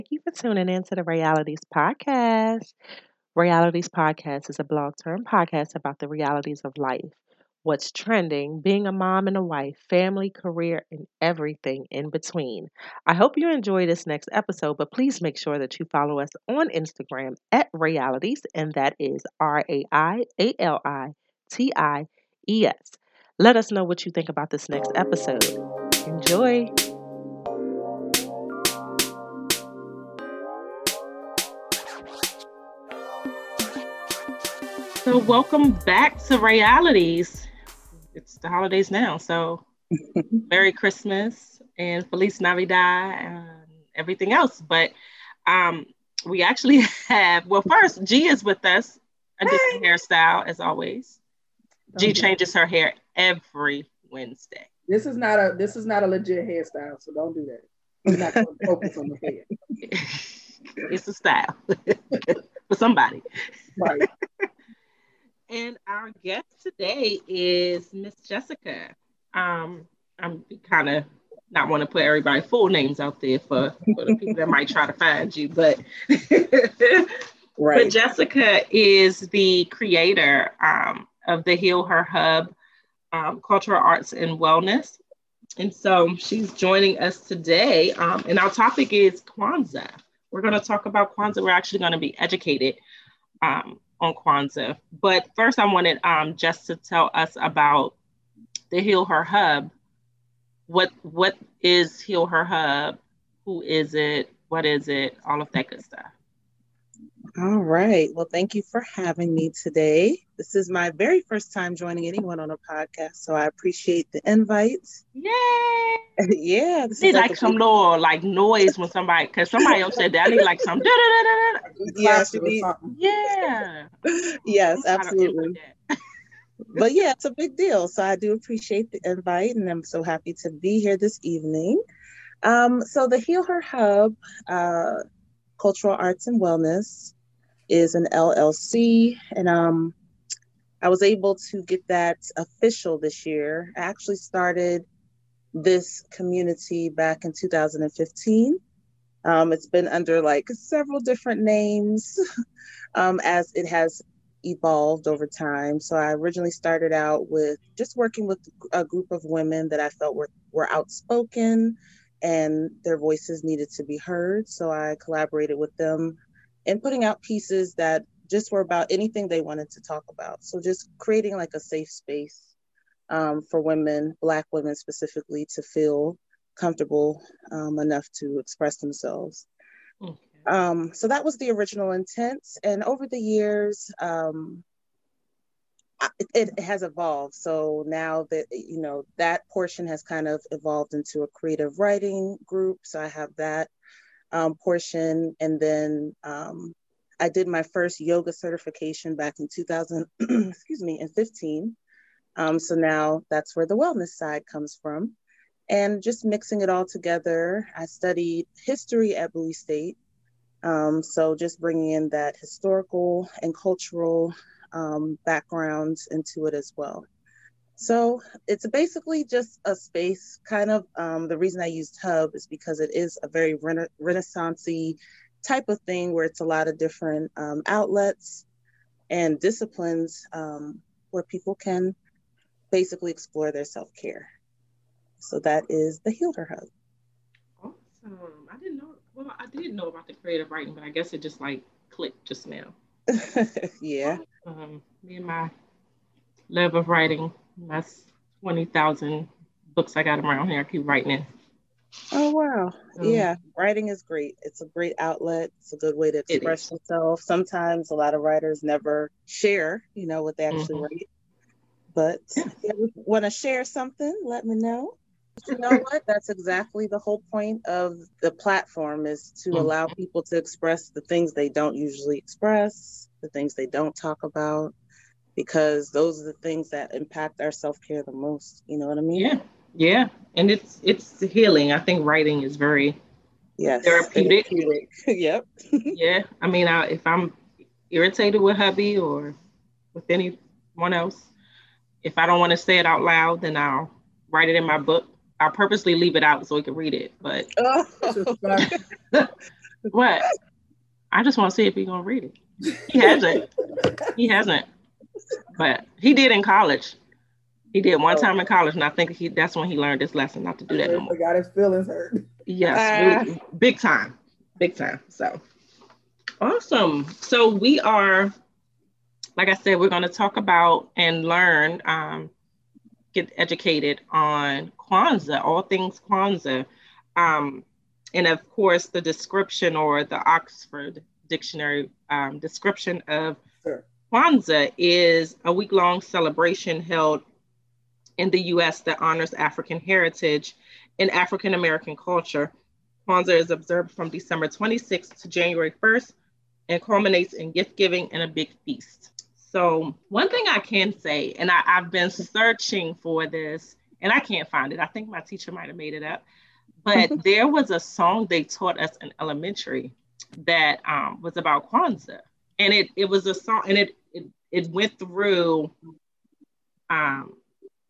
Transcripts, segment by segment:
Thank you for tuning in to the Realities Podcast. Realities Podcast is a blog term podcast about the realities of life, what's trending, being a mom and a wife, family, career, and everything in between. I hope you enjoy this next episode, but please make sure that you follow us on Instagram at Realities, and that is R A I A L I T I E S. Let us know what you think about this next episode. Enjoy. So, welcome back to Realities. It's the holidays now, so Merry Christmas and Feliz Navidad and everything else. But um, we actually have, well, first, G is with us, a different hairstyle as always. G changes her hair every Wednesday. This is not a this is not a legit hairstyle, so don't do that. We're not going to focus on the hair. it's a style for somebody. Right. And our guest today is Miss Jessica. Um, I'm kind of not want to put everybody's full names out there for, for the people that might try to find you, but Right. but Jessica is the creator um, of the Heal Her Hub, um, Cultural Arts and Wellness. And so she's joining us today. Um, and our topic is Kwanzaa. We're going to talk about Kwanzaa. We're actually going to be educated um, on Kwanzaa. But first, I wanted um, Jess to tell us about the Heal Her Hub. What What is Heal Her Hub? Who is it? What is it? All of that good stuff. All right. Well, thank you for having me today. This is my very first time joining anyone on a podcast, so I appreciate the invite. Yay! yeah, this need is like a some big- little like noise when somebody because somebody else said that. I need like some da da da da da. Yes, Classic you or need- something. Yeah. yes, I don't absolutely. But yeah, it's a big deal. So I do appreciate the invite, and I'm so happy to be here this evening. Um, so the Heal Her Hub, uh, Cultural Arts and Wellness, is an LLC, and um, I was able to get that official this year. I actually started this community back in 2015. Um, it's been under like several different names um, as it has evolved over time. So I originally started out with just working with a group of women that I felt were, were outspoken and their voices needed to be heard. So I collaborated with them in putting out pieces that just were about anything they wanted to talk about. So just creating like a safe space um, for women, Black women specifically, to feel comfortable um, enough to express themselves. Okay. Um, so that was the original intent. And over the years, um, it, it has evolved. So now that, you know, that portion has kind of evolved into a creative writing group. So I have that um, portion. And then um, I did my first yoga certification back in 2000, excuse me, in 15. Um, so now that's where the wellness side comes from. And just mixing it all together, I studied history at Bowie State. Um, so just bringing in that historical and cultural um, backgrounds into it as well. So it's basically just a space, kind of. Um, the reason I used hub is because it is a very rena- renaissancey type of thing where it's a lot of different um, outlets and disciplines um, where people can basically explore their self care. So that is the Heal Her Hub. Awesome. I didn't know. Well, I didn't know about the creative writing, but I guess it just like clicked just now. yeah. Um, me and my love of writing. That's twenty thousand books I got around here. I keep writing it. Oh wow. So- yeah, writing is great. It's a great outlet. It's a good way to express yourself. Sometimes a lot of writers never share, you know, what they actually Mhm. write. But Yeah. if you want to share something, let me know. You know what? That's exactly the whole point of the platform is to Mhm. allow people to express the things they don't usually express, the things they don't talk about, because those are the things that impact our self-care the most. You know what I mean? Yeah, yeah, and it's it's healing. I think writing is very Yes. Therapeutic. Therapeutic. yep. yeah. I mean, I, if I'm irritated with hubby or with anyone else, if I don't want to say it out loud, then I'll write it in my book. I'll purposely leave it out so he can read it. But Oh. what? I just want to see if he's gonna read it. He hasn't. he hasn't. But he did in college. He did one time in college, and I think he that's when he learned this lesson not to do that no more. Got his feelings hurt. Yes, uh, really, big time, big time. So awesome. So we are, like I said, we're going to talk about and learn, um, get educated on Kwanzaa, all things Kwanzaa, um, and of course the description or the Oxford Dictionary um, description of sure. Kwanzaa is a week-long celebration held in the US that honors African heritage and African American culture. Kwanzaa is observed from December 26th to January 1st and culminates in gift giving and a big feast. So, one thing I can say, and I, have been searching for this and I can't find it. I think my teacher might have made it up, but there was a song they taught us in elementary that um, was about Kwanzaa. And it, it was a song, and it, it, it went through um,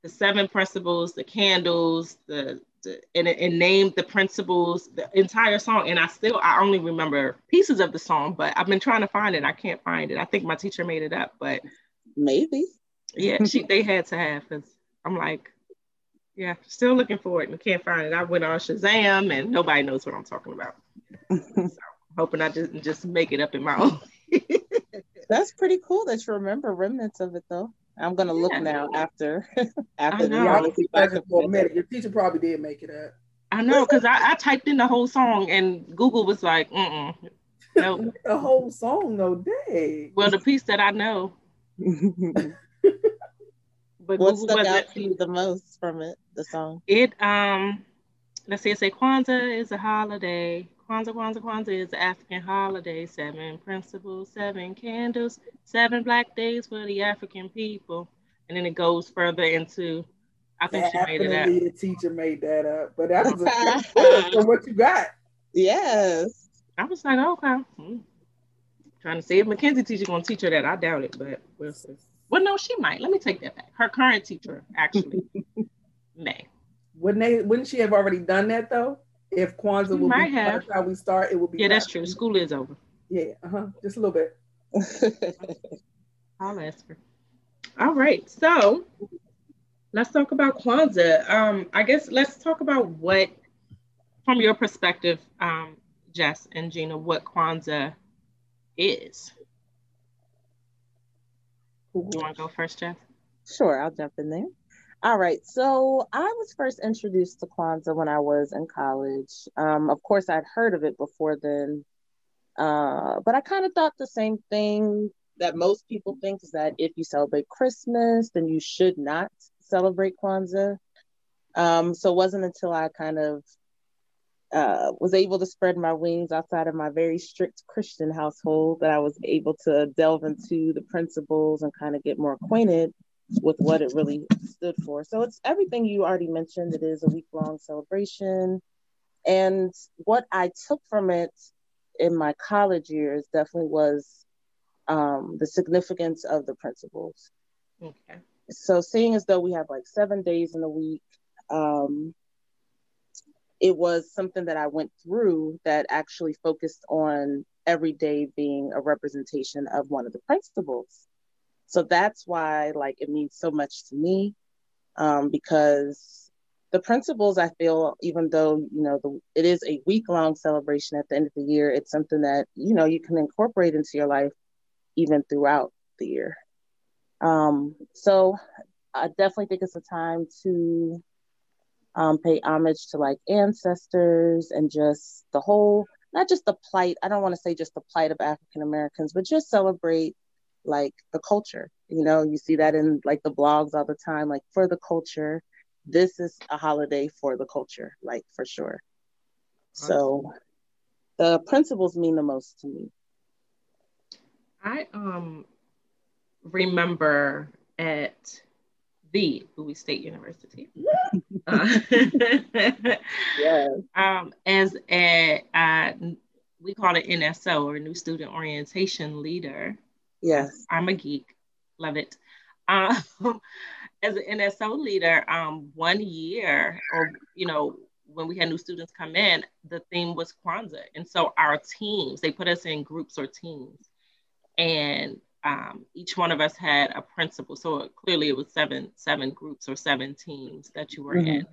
the seven principles, the candles, the, the and, and named the principles, the entire song. And I still, I only remember pieces of the song, but I've been trying to find it. I can't find it. I think my teacher made it up, but maybe. Yeah, she they had to have because I'm like, yeah, still looking for it and can't find it. I went on Shazam and nobody knows what I'm talking about. so hoping I didn't just make it up in my own. That's pretty cool that you remember remnants of it though. I'm gonna look now after after the for a minute. Your teacher probably did make it up. I know because I, I, typed in the whole song and Google was like, mm no. the whole song, no day. Well, the piece that I know. but what Google stuck out to you the most from it, the song? It um, let's see, it say Kwanzaa is a holiday. Kwanzaa, Kwanzaa, Kwanzaa is the African holiday. Seven principles, seven candles, seven black days for the African people. And then it goes further into, I think she made it up. The teacher made that up, but that was a from what you got. Yes. I was like, okay. Hmm. Trying to see if Mackenzie teacher gonna teach her that. I doubt it, but we'll see. Well, no, she might. Let me take that back. Her current teacher actually may. Wouldn't they? Wouldn't she have already done that though? If Kwanzaa will might be have. how we start, it will be. Yeah, that's true. School is over. Yeah, uh-huh. Just a little bit. I'll ask her. All right, so let's talk about Kwanzaa. Um, I guess let's talk about what, from your perspective, um, Jess and Gina, what Kwanzaa is. You want to go first, Jess? Sure, I'll jump in there. All right. So I was first introduced to Kwanzaa when I was in college. Um, of course, I'd heard of it before then, uh, but I kind of thought the same thing that most people think is that if you celebrate Christmas, then you should not celebrate Kwanzaa. Um, so it wasn't until I kind of uh, was able to spread my wings outside of my very strict Christian household that I was able to delve into the principles and kind of get more acquainted with what it really stood for. So it's everything you already mentioned. It is a week long celebration. And what I took from it in my college years definitely was um, the significance of the principles. Okay. So seeing as though we have like seven days in a week, um, it was something that I went through that actually focused on every day being a representation of one of the principles. So that's why like it means so much to me um, because the principles I feel, even though you know the, it is a week long celebration at the end of the year, it's something that you know you can incorporate into your life even throughout the year. Um, so I definitely think it's a time to um, pay homage to like ancestors and just the whole, not just the plight. I don't want to say just the plight of African Americans, but just celebrate like the culture. You know, you see that in like the blogs all the time, like for the culture. This is a holiday for the culture, like for sure. So the principles mean the most to me. I um remember at the Bowie State University. uh, yes. Um, as a uh, we call it NSO or New Student Orientation Leader. Yes. I'm a geek. Love it. Um, as an NSO leader, um, one year, or you know, when we had new students come in, the theme was Kwanzaa. And so our teams, they put us in groups or teams. And um, each one of us had a principal. So clearly it was seven, seven groups or seven teams that you were mm-hmm. in.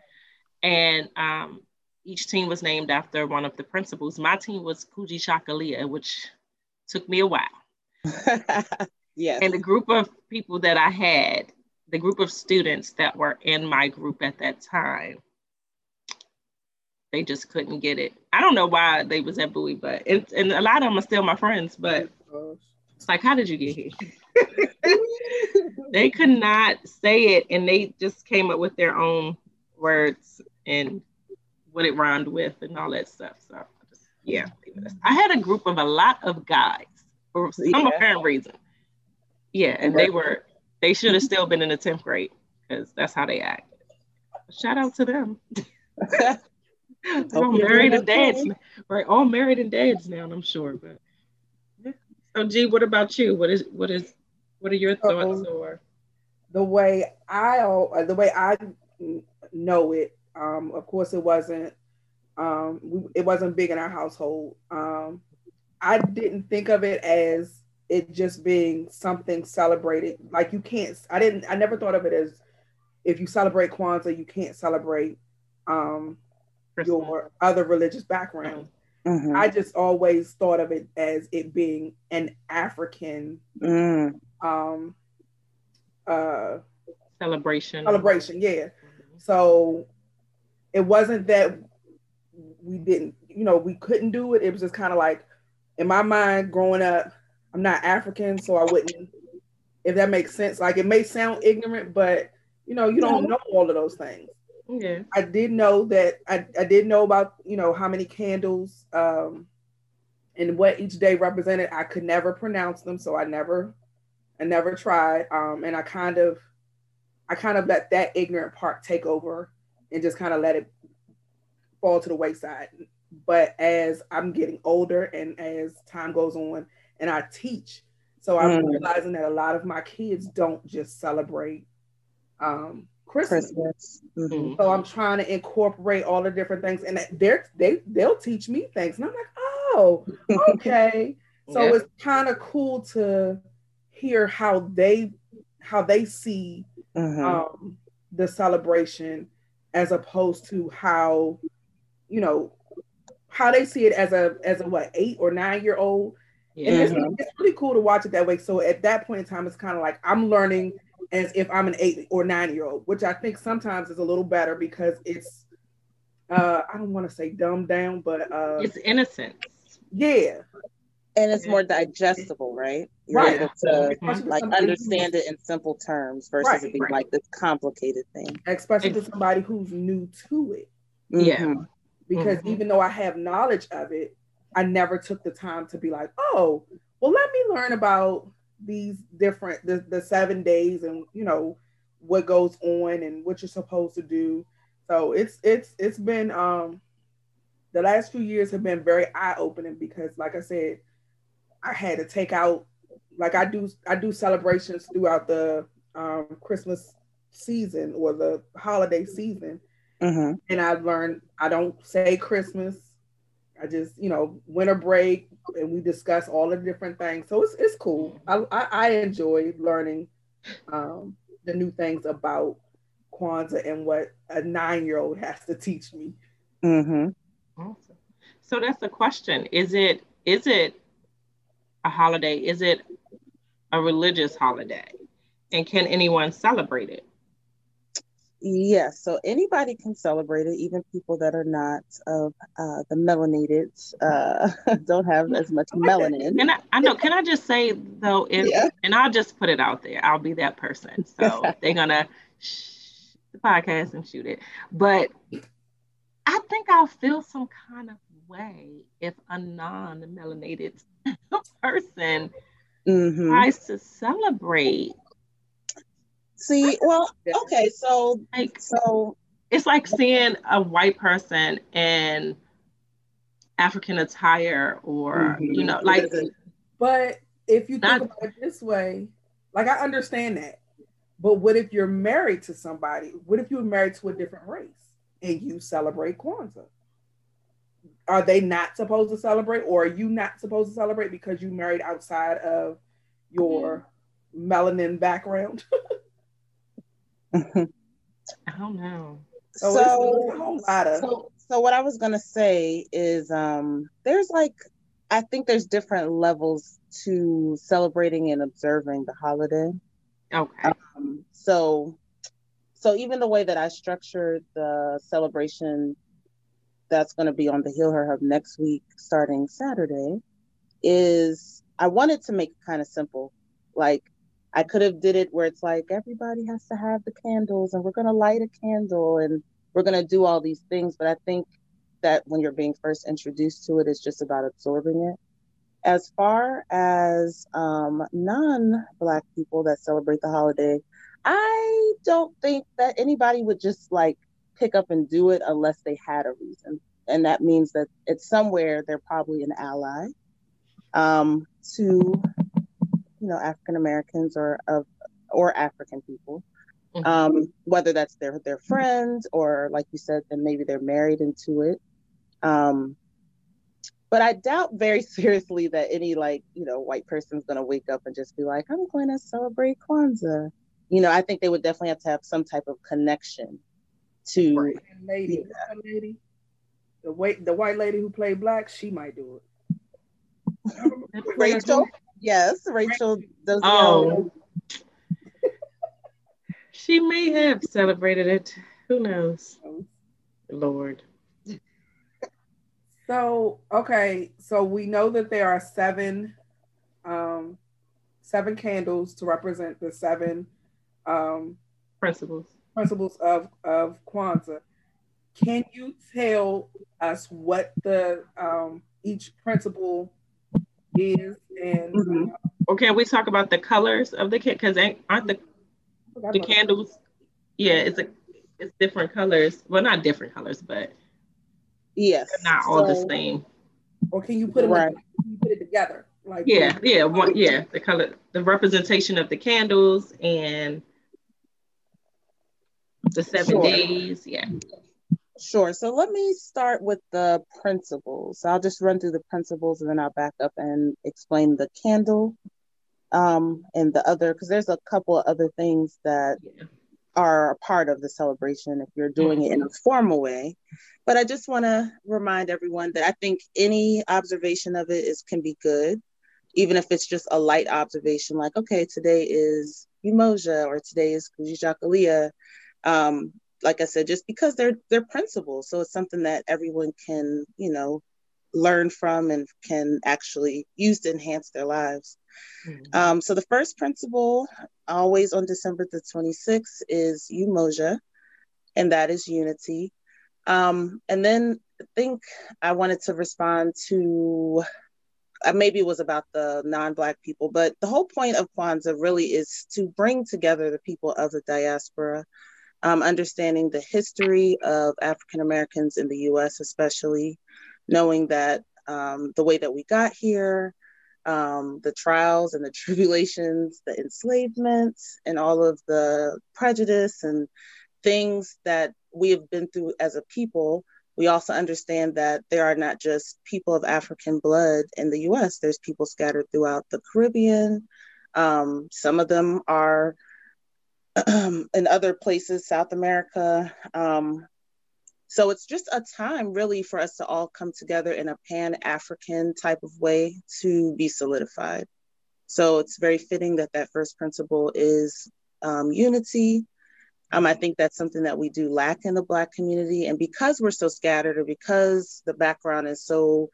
And um, each team was named after one of the principals. My team was Kuji Kujichagulia, which took me a while. yes. And the group of people that I had, the group of students that were in my group at that time, they just couldn't get it. I don't know why they was at Bowie, but and a lot of them are still my friends, but it's like, how did you get here? they could not say it and they just came up with their own words and what it rhymed with and all that stuff. So yeah, I had a group of a lot of guys for some yeah. apparent reason. Yeah, and they were they should have still been in the 10th grade because that's how they act. Shout out to them. All married and dads, right? All married and dads now, I'm sure. But yeah. so, G, what about you? What is what is what are your thoughts um, or the way I the way I know it? Um, of course, it wasn't um, we, it wasn't big in our household. Um, I didn't think of it as it just being something celebrated. Like you can't. I didn't. I never thought of it as if you celebrate Kwanzaa, you can't celebrate um, your other religious background. Mm-hmm. I just always thought of it as it being an African mm. um, uh, celebration. Celebration, yeah. Mm-hmm. So it wasn't that we didn't, you know, we couldn't do it. It was just kind of like in my mind growing up, I'm not African, so I wouldn't, if that makes sense. Like it may sound ignorant, but you know, you don't know all of those things. Yeah. I did know that I, I did know about, you know, how many candles um and what each day represented. I could never pronounce them, so I never I never tried. Um and I kind of I kind of let that ignorant part take over and just kind of let it fall to the wayside. But as I'm getting older and as time goes on and I teach, so I'm mm. realizing that a lot of my kids don't just celebrate um, Christmas. Christmas. Mm-hmm. So I'm trying to incorporate all the different things, and they're they they'll teach me things, and I'm like, oh, okay. so yeah. it's kind of cool to hear how they how they see mm-hmm. um, the celebration as opposed to how you know how they see it as a as a what eight or nine year old yeah. and it's, mm-hmm. it's really cool to watch it that way so at that point in time it's kind of like i'm learning as if i'm an eight or nine year old which i think sometimes is a little better because it's uh i don't want to say dumbed down but uh it's innocent yeah and it's more digestible, right? You're right. able to mm-hmm. like understand it in simple terms versus right. it being right. like this complicated thing. Especially to somebody who's new to it. Yeah. Mm-hmm. Because mm-hmm. even though I have knowledge of it, I never took the time to be like, oh, well, let me learn about these different the, the seven days and you know what goes on and what you're supposed to do. So it's it's it's been um the last few years have been very eye-opening because like I said, I had to take out like I do I do celebrations throughout the um, Christmas season or the holiday season. Mm-hmm. And I've learned I don't say Christmas. I just, you know, winter break and we discuss all the different things. So it's it's cool. I I, I enjoy learning um, the new things about Kwanzaa and what a nine year old has to teach me. Mm-hmm. Awesome. So that's the question. Is it is it a holiday? Is it a religious holiday? And can anyone celebrate it? Yes, so anybody can celebrate it, even people that are not of uh, the melanated, uh, don't have as much melanin. And I, I, know, can I just say though, if, yeah. and I'll just put it out there, I'll be that person. So they're gonna sh- the podcast and shoot it. But I think I'll feel some kind of way if a non-melanated person mm-hmm. tries to celebrate. See, well, okay, so like so it's like seeing a white person in African attire or mm-hmm. you know, like but if you think not, about it this way, like I understand that. But what if you're married to somebody? What if you were married to a different race? and you celebrate Kwanzaa. Are they not supposed to celebrate, or are you not supposed to celebrate because you married outside of your melanin background? I don't know. So, so, so, so what I was gonna say is um there's like I think there's different levels to celebrating and observing the holiday. Okay. Um, so so even the way that I structured the celebration that's going to be on the Heal Her Hub next week, starting Saturday, is I wanted to make it kind of simple. Like I could have did it where it's like everybody has to have the candles and we're going to light a candle and we're going to do all these things. But I think that when you're being first introduced to it, it's just about absorbing it. As far as um, non Black people that celebrate the holiday, I don't think that anybody would just like pick up and do it unless they had a reason. And that means that it's somewhere they're probably an ally um, to, you know, African Americans or of or African people. Mm-hmm. Um, whether that's their their friends or like you said, then maybe they're married into it. Um, but I doubt very seriously that any like, you know, white person's gonna wake up and just be like, I'm going to celebrate Kwanzaa you know, I think they would definitely have to have some type of connection to right. lady, lady, the white the white lady who played black, she might do it. Rachel, yes, Rachel does. Oh, she may have celebrated it. Who knows? Lord. So okay, so we know that there are seven, um, seven candles to represent the seven um, principles principles of of Kwanzaa. Can you tell us what the um, each principle is, and mm-hmm. uh, or can we talk about the colors of the kit? Because aren't the the candles? Yeah, it's a it's different colors. Well, not different colors, but yes, not all the same. Or can you put them? Right. you put it together? Like yeah, yeah, one, yeah. The color, the representation of the candles, and the seven sure. days. Yeah. Sure. So let me start with the principles. I'll just run through the principles and then I'll back up and explain the candle um, and the other, because there's a couple of other things that yeah. are a part of the celebration if you're doing it in a formal way. But I just want to remind everyone that I think any observation of it is can be good, even if it's just a light observation, like, okay, today is Umoja or today is Kujichagulia um, like I said, just because they're they're principles, so it's something that everyone can you know learn from and can actually use to enhance their lives. Mm-hmm. Um, so the first principle, always on December the 26th, is Umoja, and that is unity. Um, and then I think I wanted to respond to uh, maybe it was about the non-black people, but the whole point of Kwanzaa really is to bring together the people of the diaspora um, understanding the history of African Americans in the US, especially knowing that um, the way that we got here, um, the trials and the tribulations, the enslavements, and all of the prejudice and things that we have been through as a people. We also understand that there are not just people of African blood in the US, there's people scattered throughout the Caribbean. Um, some of them are in other places, South America. Um, so it's just a time really for us to all come together in a pan African type of way to be solidified. So it's very fitting that that first principle is um, unity. Um, I think that's something that we do lack in the Black community. And because we're so scattered, or because the background is so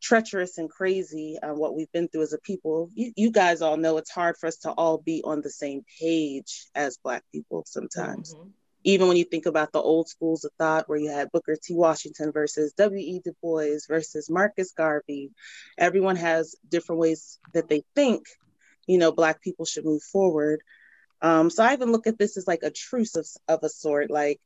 treacherous and crazy uh, what we've been through as a people. You, you, guys all know it's hard for us to all be on the same page as black people sometimes. Mm-hmm. even when you think about the old schools of thought where you had booker t. Washington versus w.e du bois versus marcus garvey everyone has different ways that they think you know black people should move forward. Um, so i even look at this as like a truce of, of a sort. Like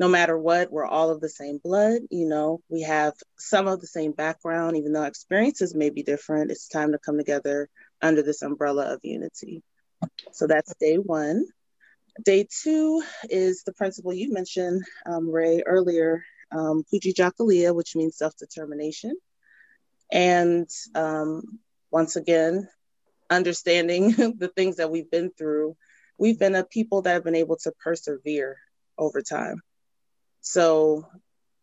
no matter what, we're all of the same blood. You know, we have some of the same background, even though experiences may be different. It's time to come together under this umbrella of unity. So that's day one. Day two is the principle you mentioned, um, Ray, earlier, um, Kujichagulia, which means self-determination. And um, once again, understanding the things that we've been through, we've been a people that have been able to persevere over time. So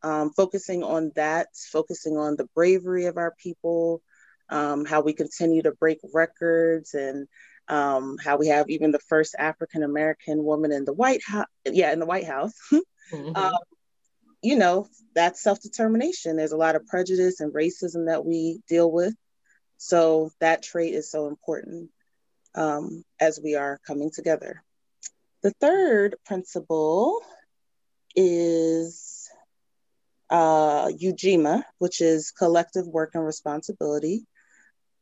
um, focusing on that, focusing on the bravery of our people, um, how we continue to break records and um, how we have even the first African American woman in the White House. Yeah, in the White House. mm-hmm. um, you know, that's self determination. There's a lot of prejudice and racism that we deal with. So that trait is so important um, as we are coming together. The third principle is uh, Ujima, which is collective work and responsibility.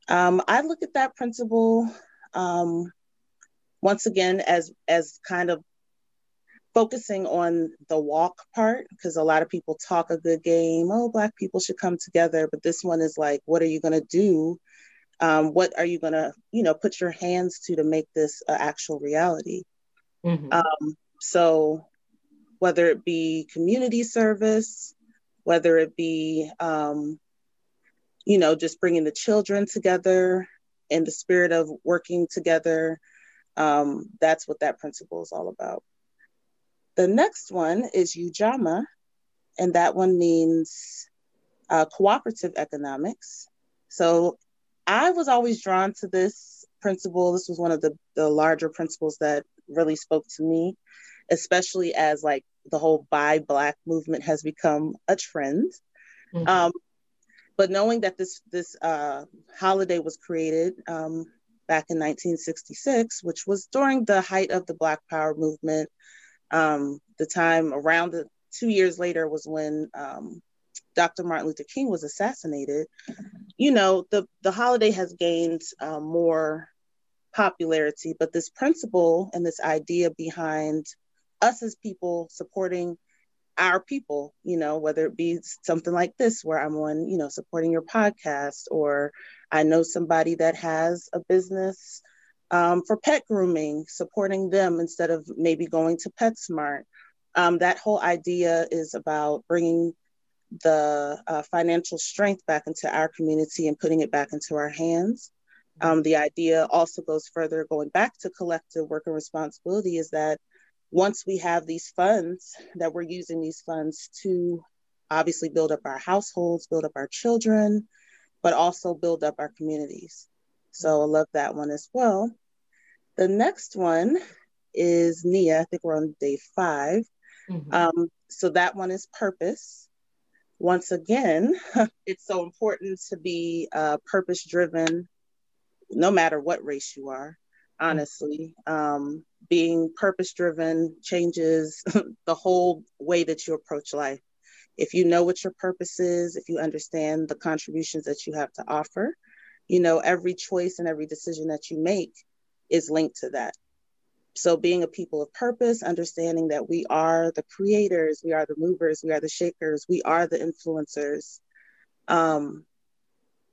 Um, I look at that principle um, once again as as kind of focusing on the walk part because a lot of people talk a good game oh black people should come together but this one is like what are you going to do um, what are you going to you know put your hands to to make this an actual reality mm-hmm. um, so whether it be community service whether it be um, you know just bringing the children together in the spirit of working together. Um, that's what that principle is all about. The next one is Ujamaa, and that one means uh, cooperative economics. So I was always drawn to this principle. This was one of the, the larger principles that really spoke to me, especially as like the whole buy black movement has become a trend. Mm-hmm. Um, but knowing that this this uh, holiday was created um, back in 1966, which was during the height of the Black Power movement, um, the time around the two years later was when um, Dr. Martin Luther King was assassinated. You know, the the holiday has gained uh, more popularity, but this principle and this idea behind us as people supporting our people, you know, whether it be something like this where I'm on, you know, supporting your podcast, or I know somebody that has a business um, for pet grooming, supporting them instead of maybe going to PetSmart. Um, that whole idea is about bringing the uh, financial strength back into our community and putting it back into our hands. Um, the idea also goes further, going back to collective work and responsibility, is that once we have these funds that we're using these funds to obviously build up our households build up our children but also build up our communities. So i love that one as well. The next one is nia. I think we're on day 5 mm-hmm. um, so that one is purpose. Once again it's so important to be uh, purpose driven no matter what race you are honestly um, being purpose driven changes the whole way that you approach life. If you know what your purpose is, if you understand the contributions that you have to offer, you know, every choice and every decision that you make is linked to that. So, being a people of purpose, understanding that we are the creators, we are the movers, we are the shakers, we are the influencers, um,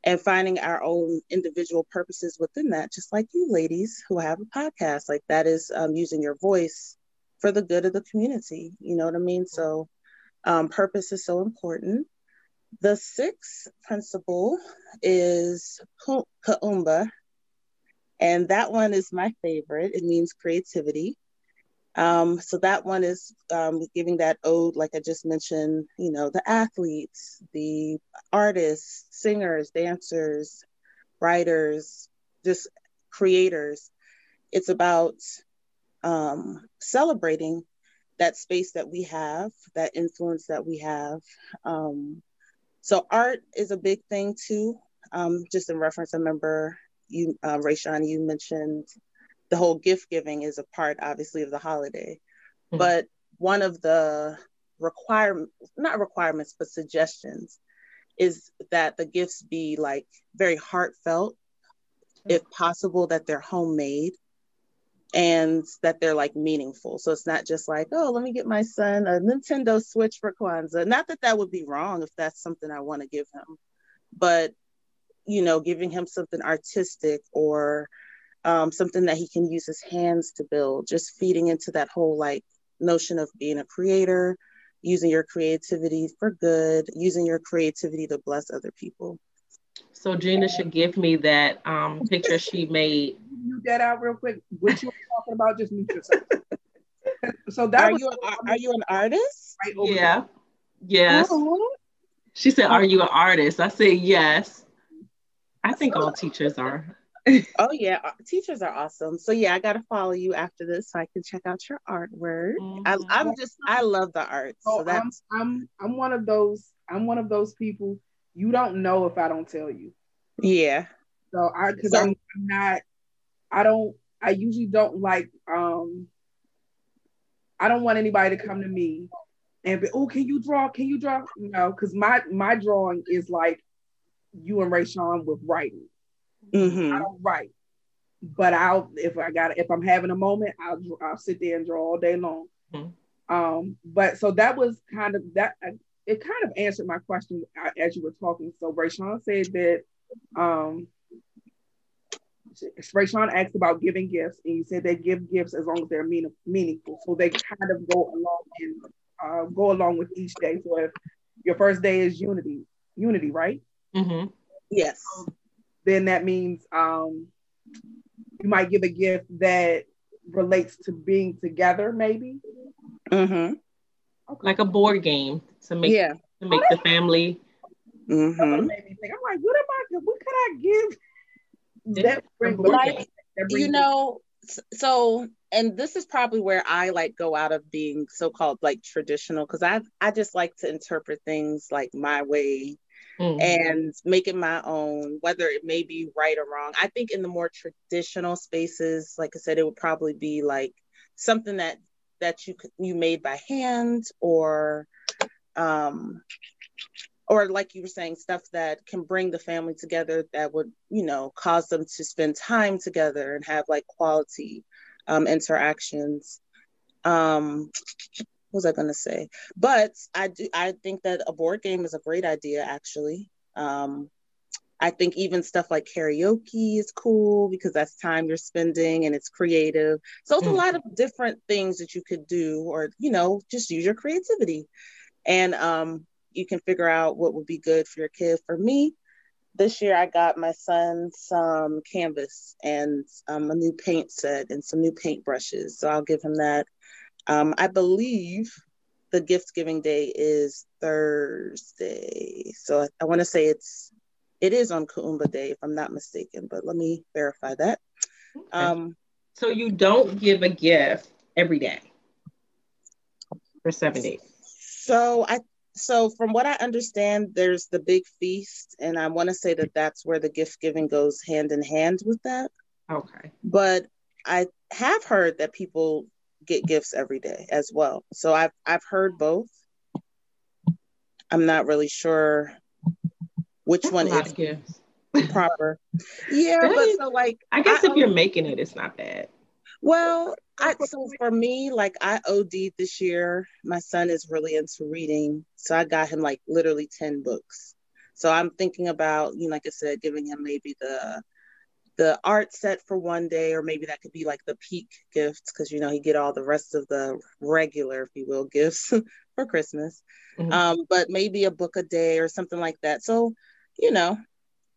and finding our own individual purposes within that, just like you ladies who have a podcast. Like that is um, using your voice for the good of the community. You know what I mean? So, um, purpose is so important. The sixth principle is Kuumba, and that one is my favorite. It means creativity. Um, so that one is um, giving that ode, like I just mentioned, you know, the athletes, the artists, singers, dancers, writers, just creators. It's about um, celebrating that space that we have, that influence that we have. Um, so art is a big thing too. Um, just in reference, I remember you, uh, Rayshawn, you mentioned the whole gift giving is a part obviously of the holiday mm-hmm. but one of the requirements not requirements but suggestions is that the gifts be like very heartfelt mm-hmm. if possible that they're homemade and that they're like meaningful so it's not just like oh let me get my son a nintendo switch for kwanzaa not that that would be wrong if that's something i want to give him but you know giving him something artistic or um, something that he can use his hands to build, just feeding into that whole like notion of being a creator, using your creativity for good, using your creativity to bless other people. So Gina should give me that um, picture she made. You get out real quick. What you were talking about, just mute yourself. so that are was you an, are you an artist? Right yeah. There. Yes. Oh. She said, "Are you an artist?" I said, "Yes." I think all teachers are. Oh yeah, uh, teachers are awesome. So yeah, I gotta follow you after this so I can check out your artwork. Mm-hmm. I, am just I love the art. So, so that's I'm, I'm I'm one of those I'm one of those people you don't know if I don't tell you. Yeah. So I because so, I'm not I don't I usually don't like um I don't want anybody to come to me and be, oh, can you draw? Can you draw? You know, because my my drawing is like you and Ray Rayshawn with writing. Mm-hmm. I don't write, but I'll if I got if I'm having a moment, I'll I'll sit there and draw all day long. Mm-hmm. Um, but so that was kind of that. It kind of answered my question uh, as you were talking. So Rayshawn said that um, Rayshawn asked about giving gifts, and you said they give gifts as long as they're mean, meaningful. So they kind of go along and uh, go along with each day. So if your first day is unity, unity, right? Mm-hmm. Yes. Then that means um, you might give a gift that relates to being together, maybe. Mm-hmm. Okay. Like a board game to make yeah. to make the family. Mm-hmm. I'm like, what am I? What could I give? That bring like, you know, so and this is probably where I like go out of being so-called like traditional because I I just like to interpret things like my way mm-hmm. and make it my own, whether it may be right or wrong. I think in the more traditional spaces, like I said, it would probably be like something that that you you made by hand or um or like you were saying stuff that can bring the family together that would you know cause them to spend time together and have like quality um, interactions um was i going to say but i do i think that a board game is a great idea actually um I think even stuff like karaoke is cool because that's time you're spending and it's creative. So it's mm. a lot of different things that you could do, or you know, just use your creativity. And um, you can figure out what would be good for your kid. For me, this year I got my son some canvas and um, a new paint set and some new paint brushes. So I'll give him that. Um, I believe the gift giving day is Thursday. So I, I want to say it's it is on Kuumba Day if I'm not mistaken, but let me verify that. Okay. Um, so you don't give a gift every day for seven days. So I so from what I understand, there's the big feast, and I want to say that that's where the gift giving goes hand in hand with that. Okay. But I have heard that people get gifts every day as well. So I've I've heard both. I'm not really sure which that's one is gifts. proper. yeah, but so like I guess I, if you're making it, it's not bad. Well, I, so for me, like I OD'd this year. My son is really into reading, so I got him like literally ten books. So I'm thinking about, you know, like I said, giving him maybe the the art set for one day, or maybe that could be like the peak gifts because you know he get all the rest of the regular, if you will, gifts for Christmas. Mm-hmm. Um, but maybe a book a day or something like that. So, you know,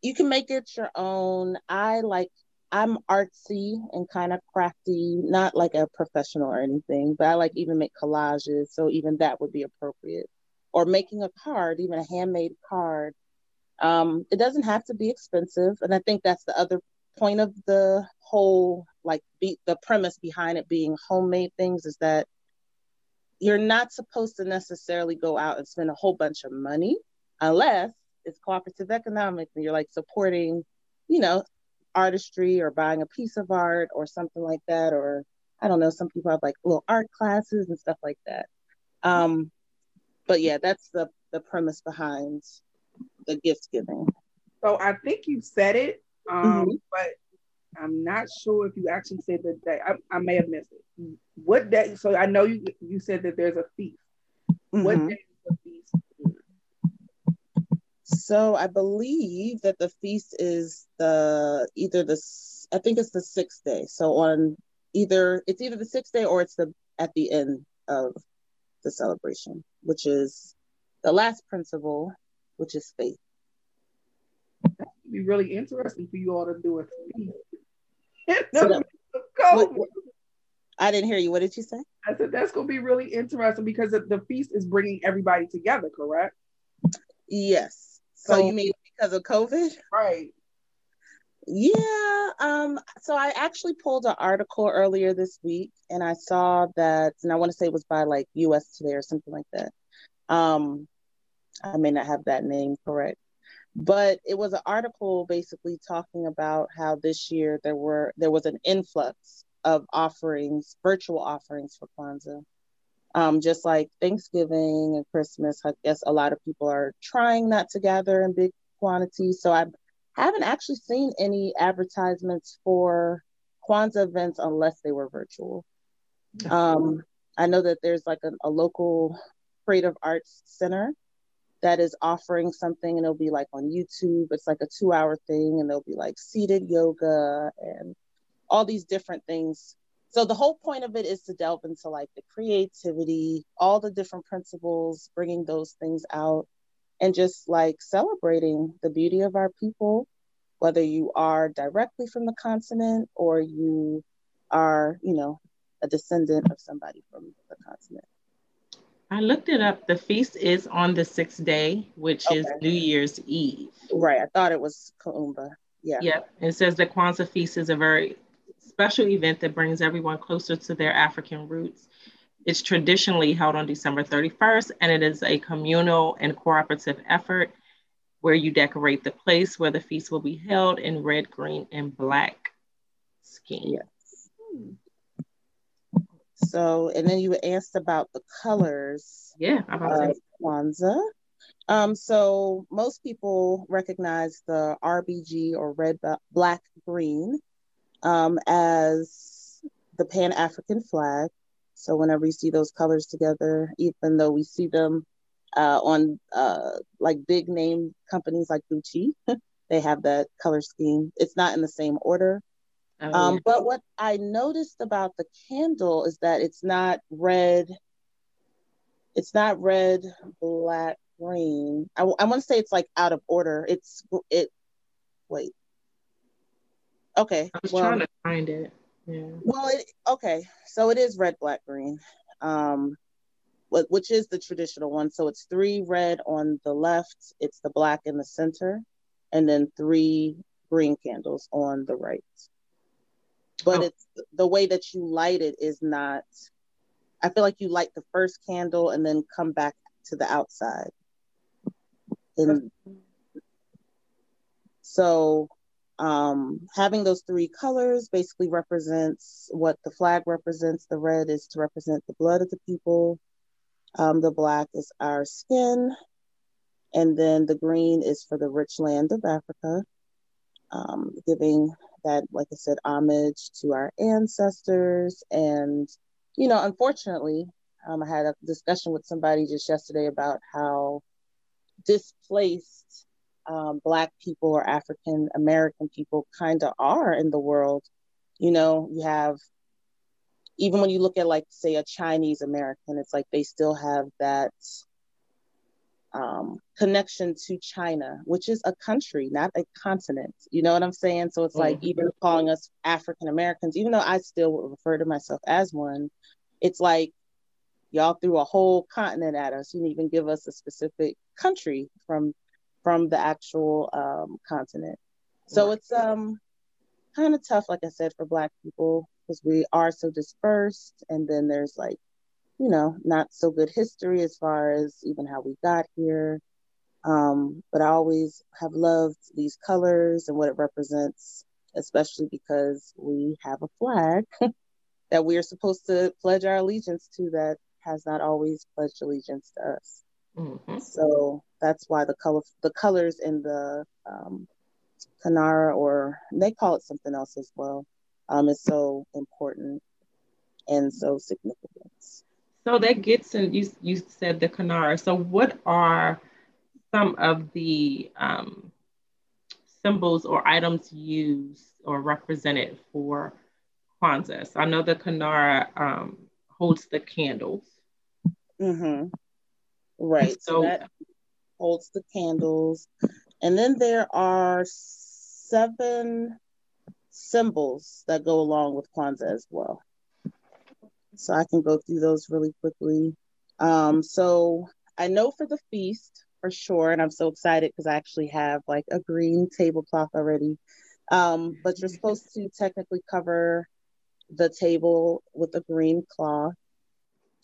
you can make it your own. I like I'm artsy and kind of crafty, not like a professional or anything, but I like even make collages. So even that would be appropriate. Or making a card, even a handmade card. Um, it doesn't have to be expensive. And I think that's the other point of the whole, like be, the premise behind it being homemade things is that you're not supposed to necessarily go out and spend a whole bunch of money unless it's cooperative economics and you're like supporting, you know, artistry or buying a piece of art or something like that or i don't know some people have like little art classes and stuff like that. Um but yeah that's the the premise behind the gift giving. So i think you said it um mm-hmm. but i'm not sure if you actually said the day I, I may have missed it what day so i know you you said that there's a feast mm-hmm. what day is the feast So I believe that the feast is the either the I think it's the sixth day. So on either it's either the sixth day or it's the at the end of the celebration, which is the last principle, which is faith. Be really interesting for you all to do a feast. So that, what, what, I didn't hear you. What did you say? I said that's going to be really interesting because the feast is bringing everybody together, correct? Yes. So, so you mean because of COVID? Right. Yeah. Um, so I actually pulled an article earlier this week and I saw that, and I want to say it was by like US Today or something like that. Um, I may not have that name correct, but it was an article basically talking about how this year there were there was an influx of offerings, virtual offerings for Kwanzaa. Um, just like Thanksgiving and Christmas, I guess a lot of people are trying not to gather in big quantities. So I haven't actually seen any advertisements for Kwanzaa events unless they were virtual. Um, I know that there's like a, a local creative arts center that is offering something and it'll be like on YouTube. It's like a two hour thing and there'll be like seated yoga and all these different things. So the whole point of it is to delve into like the creativity, all the different principles, bringing those things out and just like celebrating the beauty of our people, whether you are directly from the continent or you are, you know, a descendant of somebody from the continent. I looked it up. The feast is on the sixth day, which okay. is New Year's Eve. Right. I thought it was Kuumba. Yeah. Yep. It says the Kwanzaa feast is a very special event that brings everyone closer to their African roots. It's traditionally held on December 31st, and it is a communal and cooperative effort where you decorate the place where the feast will be held in red, green, and black scheme. Yes. Hmm. So, and then you asked about the colors. Yeah, of Kwanzaa. Um, so most people recognize the RBG or red, black, green um, as the Pan African flag. So whenever you see those colors together, even though we see them uh, on uh, like big name companies like Gucci, they have that color scheme. It's not in the same order. Oh, um, yeah. But what I noticed about the candle is that it's not red. It's not red, black, green. I, I want to say it's like out of order. It's it. Wait, Okay. I was well, trying to find it. Yeah. Well, it, okay. So it is red, black, green, um, which is the traditional one. So it's three red on the left, it's the black in the center, and then three green candles on the right. But oh. it's the way that you light it is not. I feel like you light the first candle and then come back to the outside. And so um, having those three colors basically represents what the flag represents. The red is to represent the blood of the people. Um, the black is our skin. And then the green is for the rich land of Africa, um, giving that, like I said, homage to our ancestors. And, you know, unfortunately, um, I had a discussion with somebody just yesterday about how displaced um, Black people or African American people kind of are in the world. You know, you have, even when you look at, like, say, a Chinese American, it's like they still have that um, connection to China, which is a country, not a continent. You know what I'm saying? So it's like, mm-hmm. even calling us African Americans, even though I still would refer to myself as one, it's like y'all threw a whole continent at us. You didn't even give us a specific country from from the actual um, continent. So right. it's um, kind of tough, like I said, for Black people because we are so dispersed. And then there's like, you know, not so good history as far as even how we got here. Um, but I always have loved these colors and what it represents, especially because we have a flag that we are supposed to pledge our allegiance to that has not always pledged allegiance to us. Mm-hmm. So that's why the color, the colors in the um, Kinara, or they call it something else as well, um, is so important and so significant. So that gets in. You you said the Kinara. So what are some of the um, symbols or items used or represented for Kwanzaa. So I know the Kinara um, holds the candles. Mm-hmm. Right. So, so that holds the candles. And then there are seven symbols that go along with Kwanzaa as well. So I can go through those really quickly. Um, so I know for the feast for sure, and I'm so excited because I actually have like a green tablecloth already. Um, but you're supposed to technically cover the table with a green cloth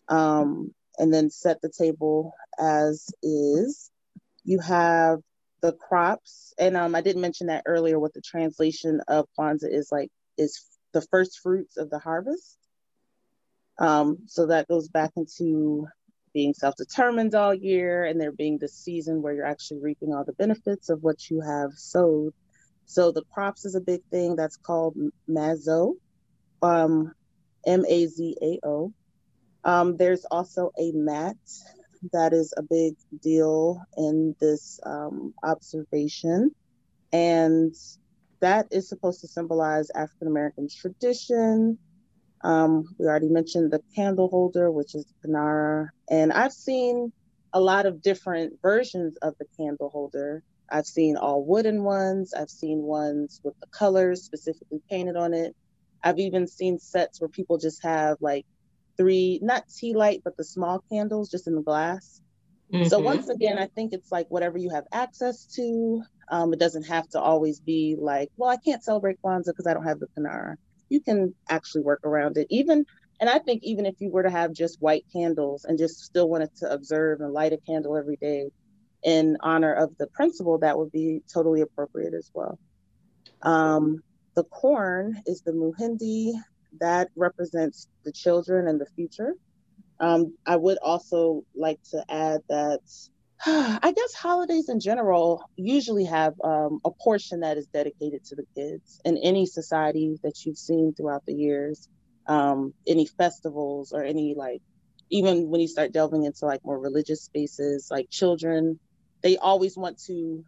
um, and then set the table as is. You have the crops, and um, I didn't mention that earlier. What the translation of Kwanzaa is like is the first fruits of the harvest. Um, so that goes back into being self-determined all year, and there being the season where you're actually reaping all the benefits of what you have sowed. So the crops is a big thing. That's called mazao, um, M-A-Z-A-O. Um, there's also a mat that is a big deal in this um, observation. And that is supposed to symbolize African American tradition. Um, we already mentioned the candle holder, which is the Kinara. And I've seen a lot of different versions of the candle holder. I've seen all wooden ones, I've seen ones with the colors specifically painted on it. I've even seen sets where people just have like three, not tea light, but the small candles just in the glass. Mm-hmm. So once again, I think it's like whatever you have access to. Um, it doesn't have to always be like, well, I can't celebrate Kwanzaa because I don't have the Kinara. You can actually work around it. Even, and I think even if you were to have just white candles and just still wanted to observe and light a candle every day in honor of the principle, that would be totally appropriate as well. Um, the corn is the muhindi, that represents the children and the future. Um, I would also like to add that I guess holidays in general usually have um, a portion that is dedicated to the kids in any society that you've seen throughout the years, um, any festivals or any like, even when you start delving into like more religious spaces, like children, they always want to,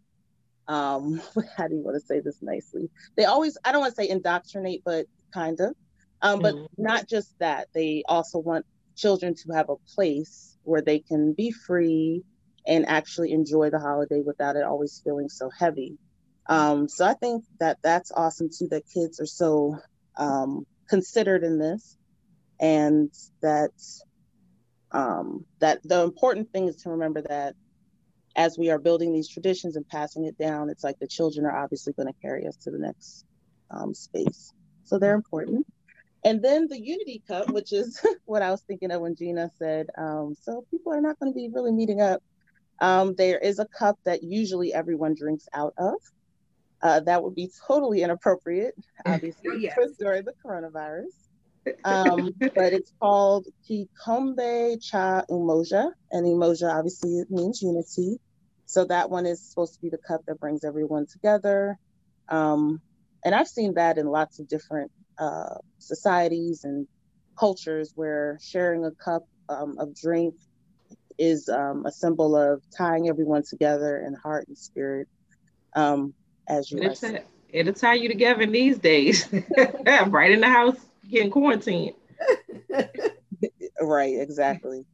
um, how do you want to say this nicely? They always, I don't want to say indoctrinate, but kind of, um, but mm-hmm. not just that, they also want children to have a place where they can be free and actually enjoy the holiday without it always feeling so heavy. Um, so I think that that's awesome too that kids are so um, considered in this, and that um, that the important thing is to remember that as we are building these traditions and passing it down, it's like the children are obviously going to carry us to the next um, space. So they're important. And then the Unity Cup, which is what I was thinking of when Gina said, um, so people are not going to be really meeting up. Um, there is a cup that usually everyone drinks out of. Uh, that would be totally inappropriate, obviously, yes. during the coronavirus. Um, but it's called Kikombe Cha Umoja, and Umoja obviously means unity. So that one is supposed to be the cup that brings everyone together. Um, and I've seen that in lots of different uh, societies and cultures where sharing a cup um, of drink is um, a symbol of tying everyone together in heart and spirit. Um, as you it's a, it'll tie you together in these days. right in the house getting quarantined. right, exactly.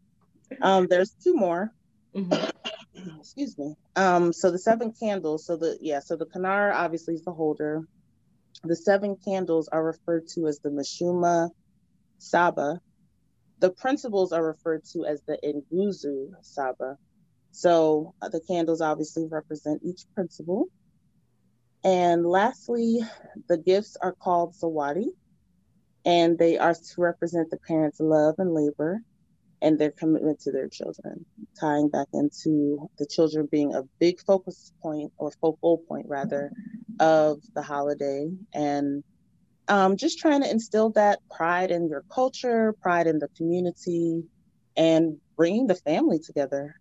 Um, there's two more. Mm-hmm. Excuse me. Um, so the seven candles. So the yeah. So the Kinara obviously is the holder. The seven candles are referred to as the Mishumaa Saba. The principles are referred to as the Nguzo Saba. So uh, the candles obviously represent each principle. And lastly, the gifts are called Zawadi, and they are to represent the parents' love and labor and their commitment to their children, tying back into the children being a big focus point or focal point rather of the holiday and um, just trying to instill that pride in your culture, pride in the community, and bringing the family together.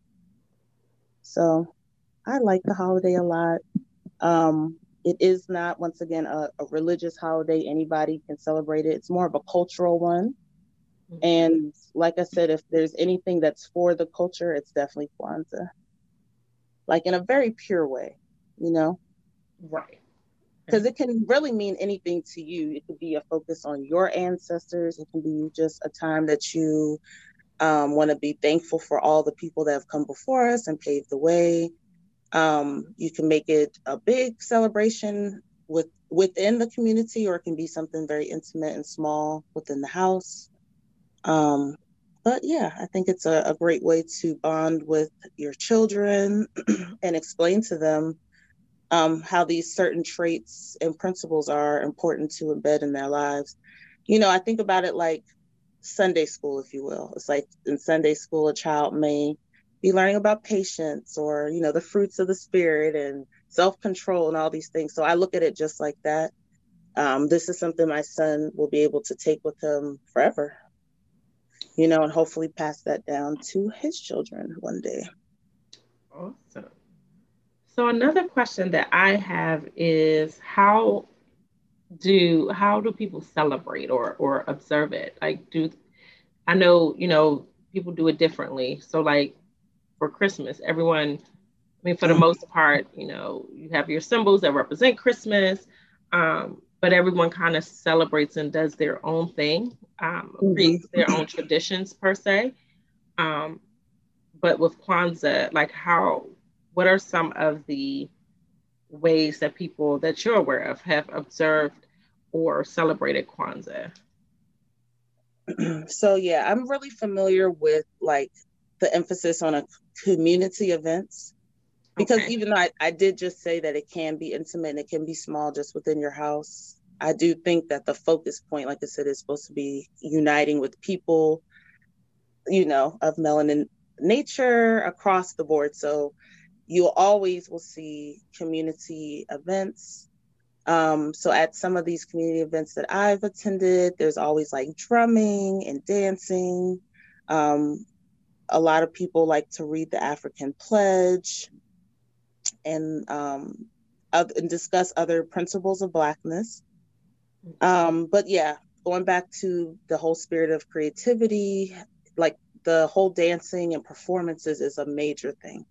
So I like the holiday a lot. Um, it is not, once again, a, a, religious holiday. Anybody can celebrate it. It's more of a cultural one. Mm-hmm. And like I said, if there's anything that's for the culture, it's definitely Kwanzaa. like in a very pure way, you know? Right. Because it can really mean anything to you. It could be a focus on your ancestors. It can be just a time that you um, want to be thankful for all the people that have come before us and paved the way. Um, you can make it a big celebration with within the community, or it can be something very intimate and small within the house. Um, but yeah, I think it's a, a great way to bond with your children and explain to them um, how these certain traits and principles are important to embed in their lives. You know, I think about it like Sunday school, if you will. It's like in Sunday school, a child may be learning about patience or, you know, the fruits of the spirit and self control and all these things. So I look at it just like that. Um, this is something my son will be able to take with him forever, you know, and hopefully pass that down to his children one day. Awesome. So another question that I have is how do how do people celebrate or or observe it? Like do I know, you know, people do it differently. So like for Christmas, everyone I mean, for the most part, you know, you have your symbols that represent Christmas, um, but everyone kind of celebrates and does their own thing, um, mm-hmm. creates their own traditions per se. Um, but with Kwanzaa, like how, what are some of the ways that people that you're aware of have observed or celebrated Kwanzaa? So yeah, I'm really familiar with like the emphasis on a community events because okay. even though I, I did just say that it can be intimate and it can be small just within your house i do think that the focus point like i said is supposed to be uniting with people you know of melanin nature across the board so you always will see community events um, so at some of these community events that i've attended there's always like drumming and dancing um, a lot of people like to read the african pledge and um, and discuss other principles of blackness. Um, but yeah, going back to the whole spirit of creativity, like the whole dancing and performances is a major thing.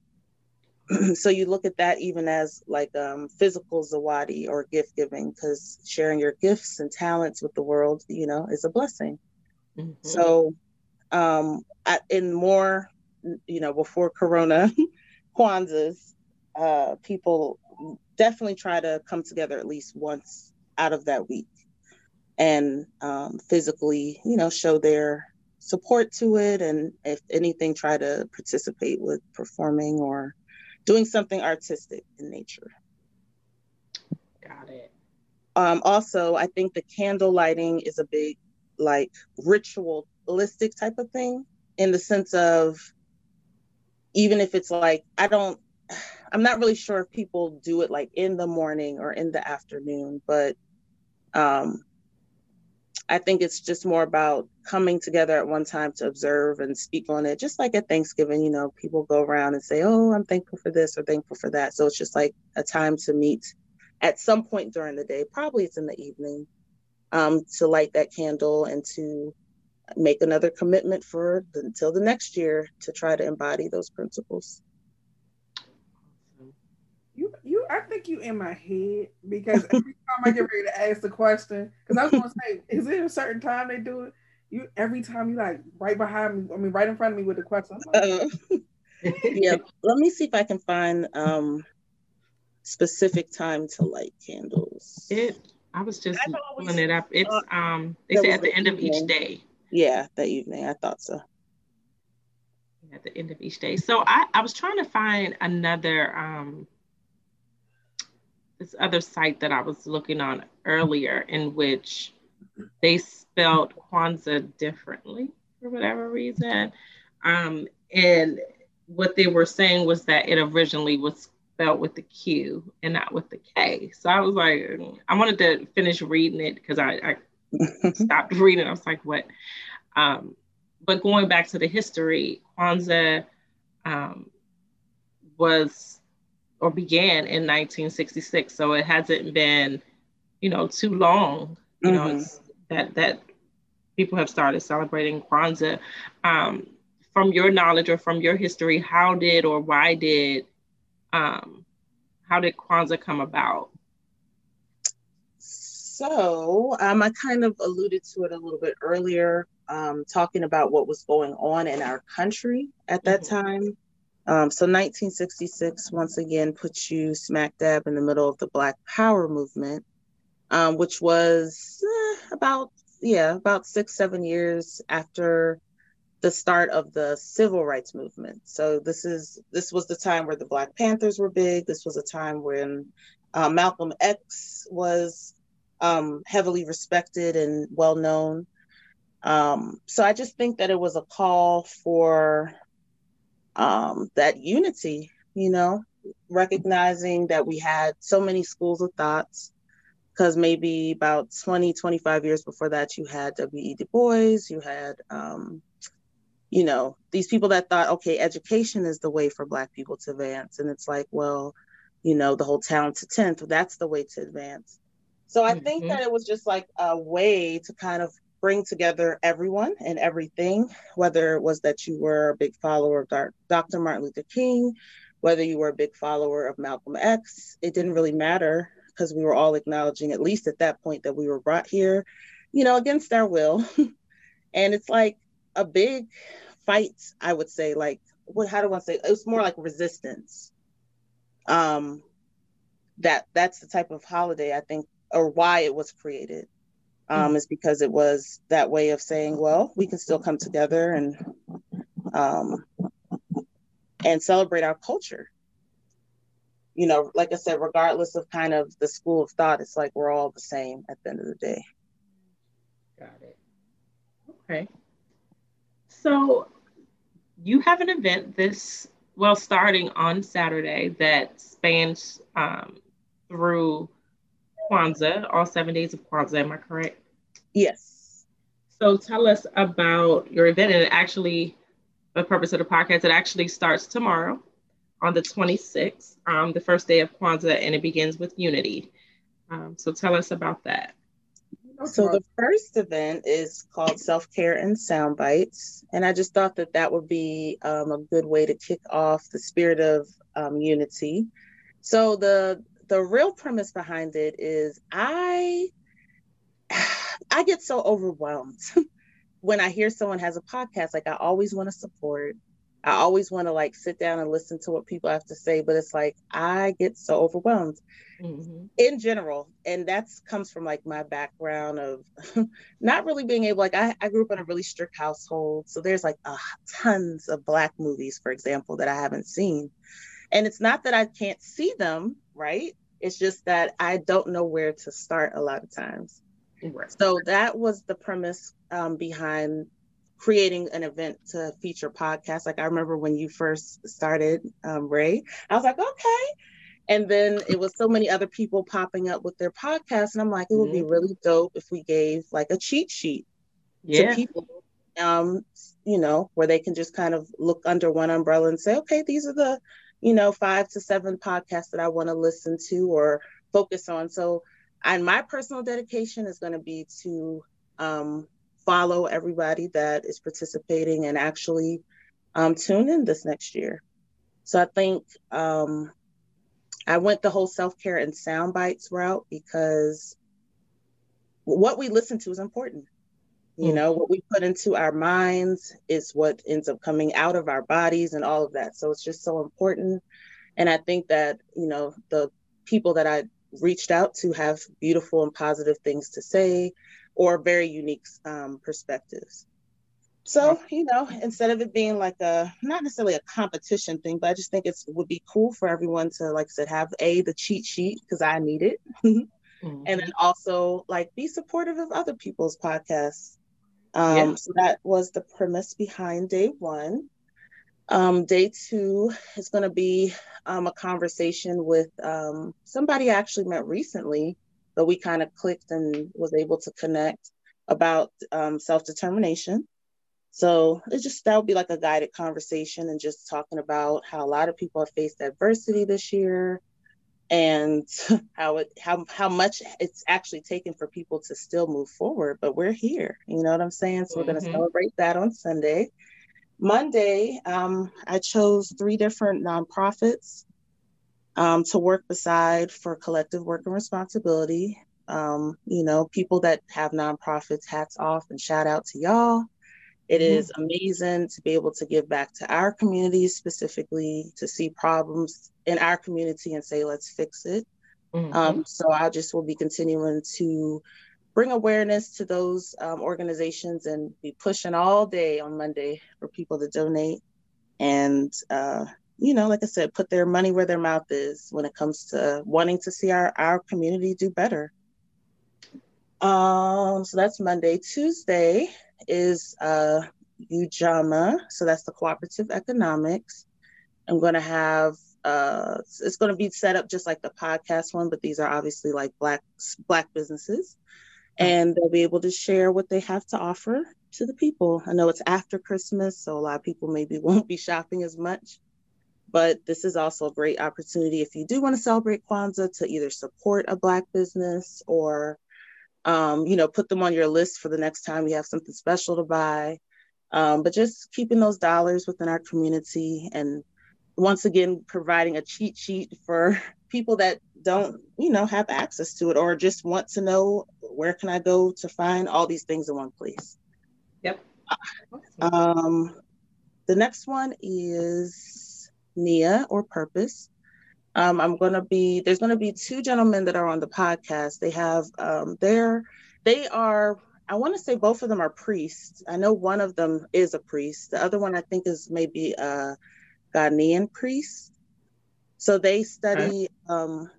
so you look at that even as like um, physical zawadi or gift giving, because sharing your gifts and talents with the world, you know, is a blessing. Mm-hmm. So um, in more, you know, before Corona, Kwanzaa's, uh, people definitely try to come together at least once out of that week and um, physically, you know, show their support to it. And if anything, try to participate with performing or doing something artistic in nature. Got it. Um, also, I think the candle lighting is a big, like, ritualistic type of thing in the sense of even if it's like, I don't, I'm not really sure if people do it like in the morning or in the afternoon, but um, I think it's just more about coming together at one time to observe and speak on it. Just like at Thanksgiving, you know, people go around and say, "Oh, I'm thankful for this" or "thankful for that." So it's just like a time to meet at some point during the day. Probably it's in the evening um, to light that candle and to make another commitment for until the next year to try to embody those principles. You, you, I think you in my head because every time I get ready to ask the question, because I was gonna say, is it a certain time they do it? You every time you like right behind me, I mean, right in front of me with the question. Like, uh, yeah, let me see if I can find um specific time to light candles. It. I was just pulling it up. It's um. They say at the, the end evening. of each day. Yeah, that evening. I thought so. At the end of each day. So I I was trying to find another um this other site that I was looking on earlier in which they spelled Kwanzaa differently for whatever reason. Um, and what they were saying was that it originally was spelled with the Q and not with the K. So I was like, I wanted to finish reading it because I, I stopped reading. I was like, what? Um, but going back to the history, Kwanzaa um, was or began in 1966. So it hasn't been, you know, too long. You mm-hmm. know, that that people have started celebrating Kwanzaa. Um, from your knowledge or from your history, how did or why did Um, how did Kwanzaa come about? So um, I kind of alluded to it a little bit earlier, um, talking about what was going on in our country at that mm-hmm. time. Um, so 1966 once again puts you smack dab in the middle of the Black Power movement, um, which was eh, about yeah about six seven years after the start of the civil rights movement. So this is this was the time where the Black Panthers were big. This was a time when uh, Malcolm X was um, heavily respected and well known. Um, so I just think that it was a call for um, that unity. You know, recognizing that we had so many schools of thoughts because maybe about 20 25 years before that you had w.e du bois you had um, you know, these people that thought, okay, education is the way for Black people to advance. And it's like, well, you know, the whole Talented Tenth, that's the way to advance. So I mm-hmm. think that it was just like a way to kind of bring together everyone and everything, whether it was that you were a big follower of Dr. Martin Luther King, whether you were a big follower of Malcolm X, it didn't really matter because we were all acknowledging, at least at that point, that we were brought here, you know, against our will. and it's like, a big fight, I would say, like what how do I say it was more like resistance. Um that that's the type of holiday I think or why it was created. Um, is because it was that way of saying, well, we can still come together and um and celebrate our culture. You know, like I said, regardless of kind of the school of thought, it's like we're all the same at the end of the day. Got it. Okay. So you have an event this, well, starting on Saturday that spans um, through Kwanzaa, all seven days of Kwanzaa. Am I correct? Yes. So tell us about your event and actually the purpose of the podcast. It actually starts tomorrow on the 26th, um, the first day of Kwanzaa, and it begins with unity. Um, so tell us about that. So the first event is called Self Care and Sound Bites, and I just thought that that would be um, a good way to kick off the spirit of um, unity. So the the real premise behind it is I I get so overwhelmed when I hear someone has a podcast. Like I always want to support, I always want to like sit down and listen to what people have to say, but it's like I get so overwhelmed mm-hmm. in general. And that's comes from like my background of not really being able, like I, I grew up in a really strict household. So there's like uh, tons of black movies, for example, that I haven't seen. And it's not that I can't see them, right? It's just that I don't know where to start a lot of times. Right. So that was the premise um, behind creating an event to feature podcasts. Like I remember when you first started, um, Ray, I was like, okay. And then it was so many other people popping up with their podcasts. And I'm like, it would be mm-hmm. really dope if we gave like a cheat sheet yeah. to people, um, you know, where they can just kind of look under one umbrella and say, okay, these are the, you know, five to seven podcasts that I want to listen to or focus on. So, and my personal dedication is going to be to um, follow everybody that is participating and actually um, tune in this next year. So I think um, I went the whole self care and sound bites route because what we listen to is important. You know, what we put into our minds is what ends up coming out of our bodies and all of that. So it's just so important. And I think that, you know, the people that I reached out to have beautiful and positive things to say or very unique um, perspectives. So, you know, instead of it being like a not necessarily a competition thing, but I just think it would be cool for everyone to, like I said, have a the cheat sheet because I need it, mm-hmm. and then also like be supportive of other people's podcasts. Um, yeah. So that was the premise behind day one. Um, day two is going to be um, a conversation with um, somebody I actually met recently but we kind of clicked and was able to connect about um, self-determination so it's just that would be like a guided conversation and just talking about how a lot of people have faced adversity this year and how it how how much it's actually taken for people to still move forward but we're here you know what i'm saying so we're going to mm-hmm. celebrate that on sunday monday um, i chose three different nonprofits um, to work beside for collective work and responsibility. Um, you know, people that have nonprofits, hats off and shout out to y'all. It mm-hmm. amazing to be able to give back to our community specifically, to see problems in our community and say, let's fix it. Mm-hmm. Um, so I just will be continuing to bring awareness to those um, organizations and be pushing all day on Monday for people to donate. And, uh, you know, like I said, put their money where their mouth is when it comes to wanting to see our, our community do better. Um, so that's Monday. Tuesday is uh, Ujamaa. So that's the cooperative economics. I'm going to have uh, it's going to be set up just like the podcast one, but these are obviously like black black businesses, and they'll be able to share what they have to offer to the people. I know it's after Christmas, so a lot of people maybe won't be shopping as much, but this is also a great opportunity if you do want to celebrate Kwanzaa to either support a black business or um, you know, put them on your list for the next time you have something special to buy. Um, but just keeping those dollars within our community and once again providing a cheat sheet for people that don't you know have access to it or just want to know where can i go to find all these things in one place. Yep. Um the next one is nia or purpose um, i'm going to be there's going to be two gentlemen that are on the podcast they have um, they're they are i want to say both of them are priests i know one of them is a priest the other one i think is maybe uh Ghanaian priest. So they study, um,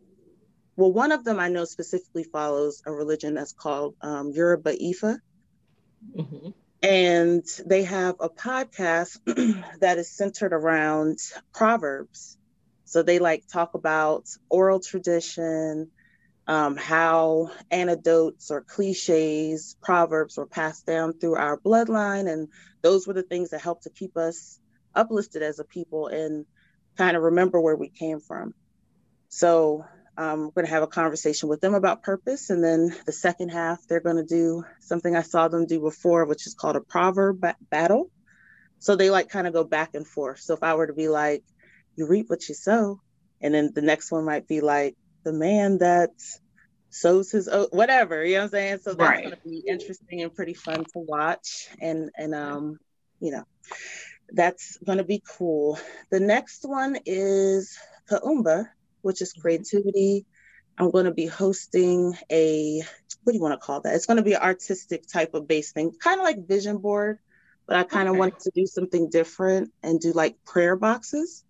well, one of them I know specifically follows a religion that's called um, Yoruba Ifa. Mm-hmm. And they have a podcast that is centered around Proverbs. So they like talk about oral tradition, um, how anecdotes or cliches, proverbs were passed down through our bloodline. And those were the things that helped to keep us uplifted as a people and kind of remember where we came from. So um, we're going to have a conversation with them about purpose. And then the second half, they're going to do something I saw them do before, which is called a proverb ba- battle. So they like kind of go back and forth. So if I were to be like, you reap what you sow, and then the next one might be like, the man that sows his oat, whatever, you know what I'm saying? So that's right. going to be interesting and pretty fun to watch. And, and, um, you know, that's going to be cool. The next one is Kuumba, which is mm-hmm. creativity. I'm going to be hosting a, what do you want to call that? It's going to be an artistic type of base thing, kind of like vision board, but I kind of okay. wanted to do something different and do like prayer boxes.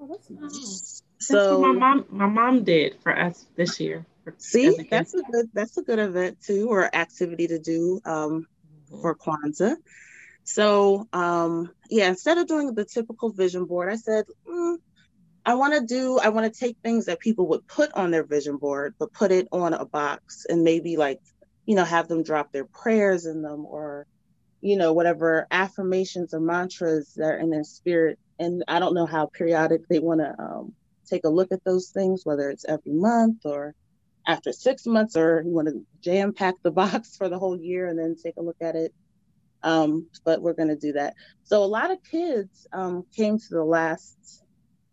Oh, that's nice. So my mom, my mom did for us this year. See, that's a good, that's a good event too, or activity to do um, mm-hmm. for Kwanzaa. So um, yeah, instead of doing the typical vision board, I said, mm, I want to do, I want to take things that people would put on their vision board, but put it on a box and maybe like, you know, have them drop their prayers in them or, you know, whatever affirmations or mantras that are in their spirit. And I don't know how periodic they want to um, take a look at those things, whether it's every month or after six months, or you want to jam pack the box for the whole year and then take a look at it um, but we're going to do that. So a lot of kids um, came to the last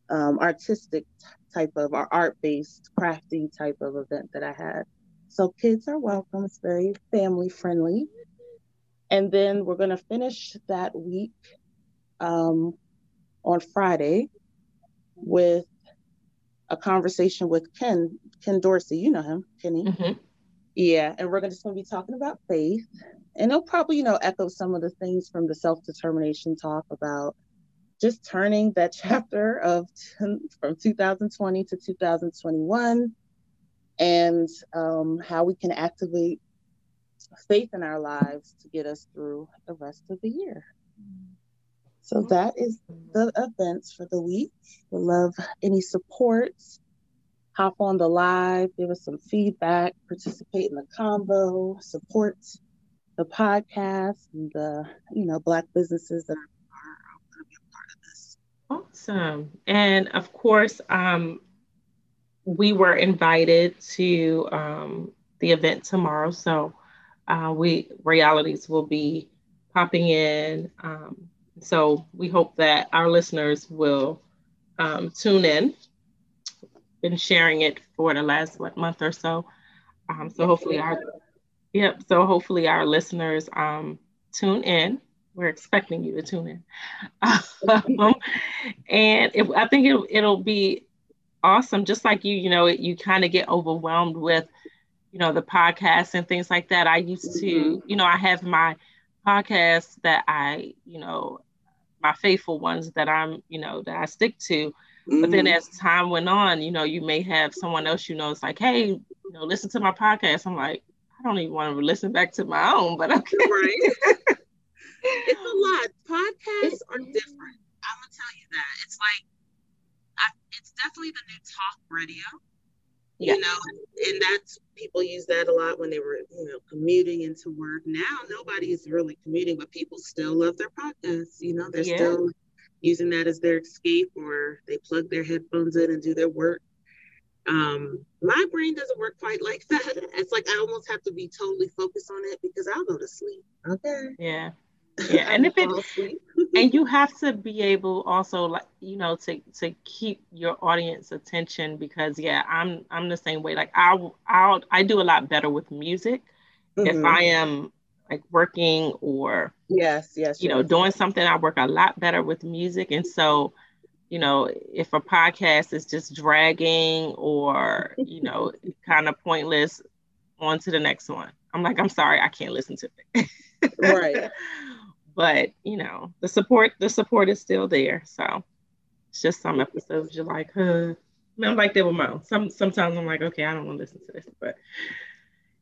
um, artistic type of or art-based, crafty type of event that I had. So kids are welcome. It's very family friendly. And then we're going to finish that week um, on Friday with a conversation with Ken Ken Dorsey. You know him, Kenny. Mm-hmm. Yeah, and we're just going to be talking about faith and it'll probably you know echo some of the things from the self-determination talk about just turning that chapter of from 2020 to 2021 and um, how we can activate faith in our lives to get us through the rest of the year so that is the events for the week. We love any support hop on the live give us some feedback participate in the combo support the podcast and the you know black businesses that are, are going to be a part of this. Awesome. And of course um, we were invited to um, the event tomorrow. So uh, we realities will be popping in um, so we hope that our listeners will um, tune in been sharing it for the last what month or so. Um, so hopefully our yep. So hopefully our listeners um, tune in. We're expecting you to tune in, um, and I think it, it'll be awesome. Just like you, you know, it, you kind of get overwhelmed with, you know, the podcasts and things like that. I used to, mm-hmm. you know, I have my podcasts that I, you know, my faithful ones that I'm, you know, that I stick to. Mm-hmm. But then mm-hmm. as time went on, you know, you may have someone else you know it's like, hey, you know, listen to my podcast. I'm like, I don't even want to listen back to my own, but okay. Right. it's a lot. Podcasts are different. I'm gonna tell you that. It's like I, it's definitely the new talk radio yeah. you know and that's people use that a lot when they were you know commuting into work. Now nobody's really commuting but people still love their podcasts you know they're yeah. still using that as their escape or they plug their headphones in and do their work. Um my brain doesn't work quite like that. It's like i almost have to be totally focused on it because i'll go to sleep. Okay. Yeah yeah and if it and you have to be able also like you know to to keep your audience attention because yeah i'm i'm the same way. Like i'll i'll i do a lot better with music mm-hmm. if i am like working or yes yes you yes. know doing something. I work a lot better with music. And so you know if a podcast is just dragging or you know kind of pointless on to the next one. I'm like i'm sorry i can't listen to it. Right but you know the support the support is still there so it's just some episodes you're like huh I'm like with my own. Some sometimes I'm like, okay, I don't want to listen to this, but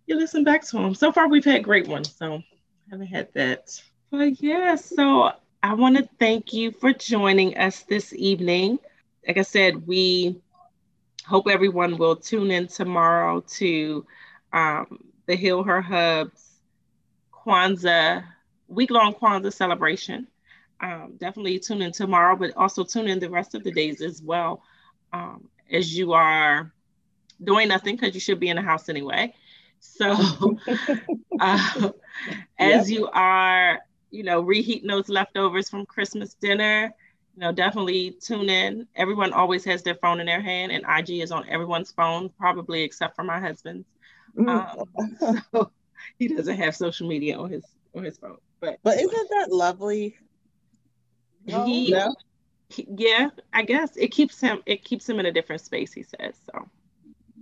you listen back to them. So far, we've had great ones, so I haven't had that. But yeah, so I want to thank you for joining us this evening. Like I said, we hope everyone will tune in tomorrow to um, the Heal Her Hubs Kwanzaa week long Kwanzaa celebration. Um, definitely tune in tomorrow, but also tune in the rest of the days as well um, as you are doing nothing because you should be in the house anyway. So, uh, as yep. you are, you know, reheating those leftovers from Christmas dinner, you know, definitely tune in. Everyone always has their phone in their hand, and IG is on everyone's phone, probably except for my husband's. Mm. Um, so he doesn't have social media on his on his phone. But but isn't that lovely? He, no? he, yeah, I guess it keeps him it keeps him in a different space. He says so.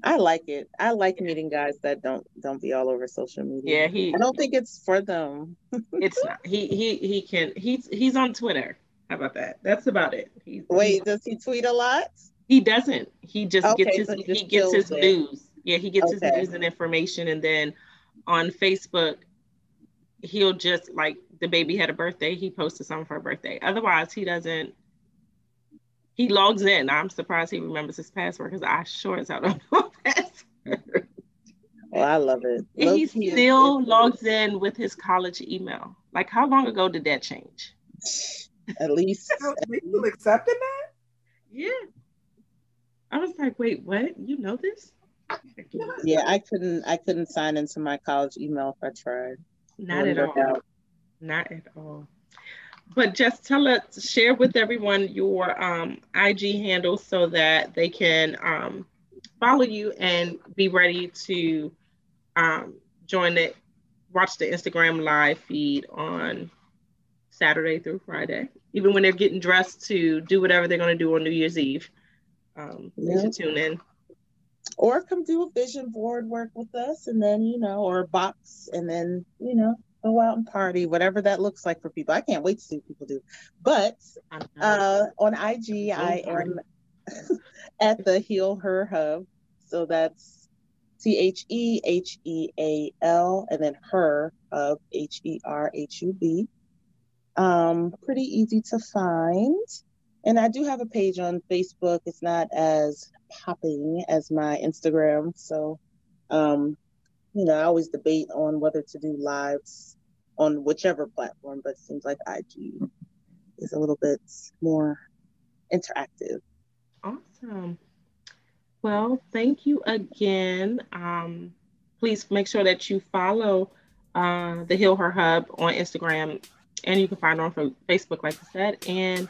I like it. I like meeting guys that don't don't be all over social media. Yeah, he. I don't think it's for them. it's not. He he he can. He's he's on Twitter. How about that? That's about it. He's, Wait, he's, does he tweet a lot? He doesn't. He just okay, gets his so he, he gets his it. news. Yeah, he gets okay. his news and information, and then on Facebook, he'll just like the baby had a birthday, he posted something for her birthday. Otherwise, he doesn't. He logs in. I'm surprised he remembers his password because I sure as hell don't know password. Well, I love it. And he still logs in with his college email. Like, how long ago did that change? At least. People accepted that? Yeah. I was like, wait, what? You know this? Yeah, I couldn't. I couldn't sign into my college email if I tried. Not at all. Out. Not at all. But just tell us, share with everyone your um, IG handle so that they can um, follow you and be ready to um, join it, watch the Instagram live feed on Saturday through Friday, even when they're getting dressed to do whatever they're going to do on New Year's Eve. Um, yeah. tune in. Or come do a vision board work with us, and then you know, or a box, and then you know, go out and party, whatever that looks like for people. I can't wait to see what people do. But uh, on IG, I am at the Heal Her Hub. So that's T H E H E A L and then her of H E R H U B. Um, pretty easy to find. And I do have a page on Facebook. It's not as popping as my Instagram. So um, you know, I always debate on whether to do lives on whichever platform, but it seems like IG is a little bit more interactive. Awesome. Well, thank you again. Um, please make sure that you follow uh, the Heal Her Hub on Instagram, and you can find her on Facebook, like I said. And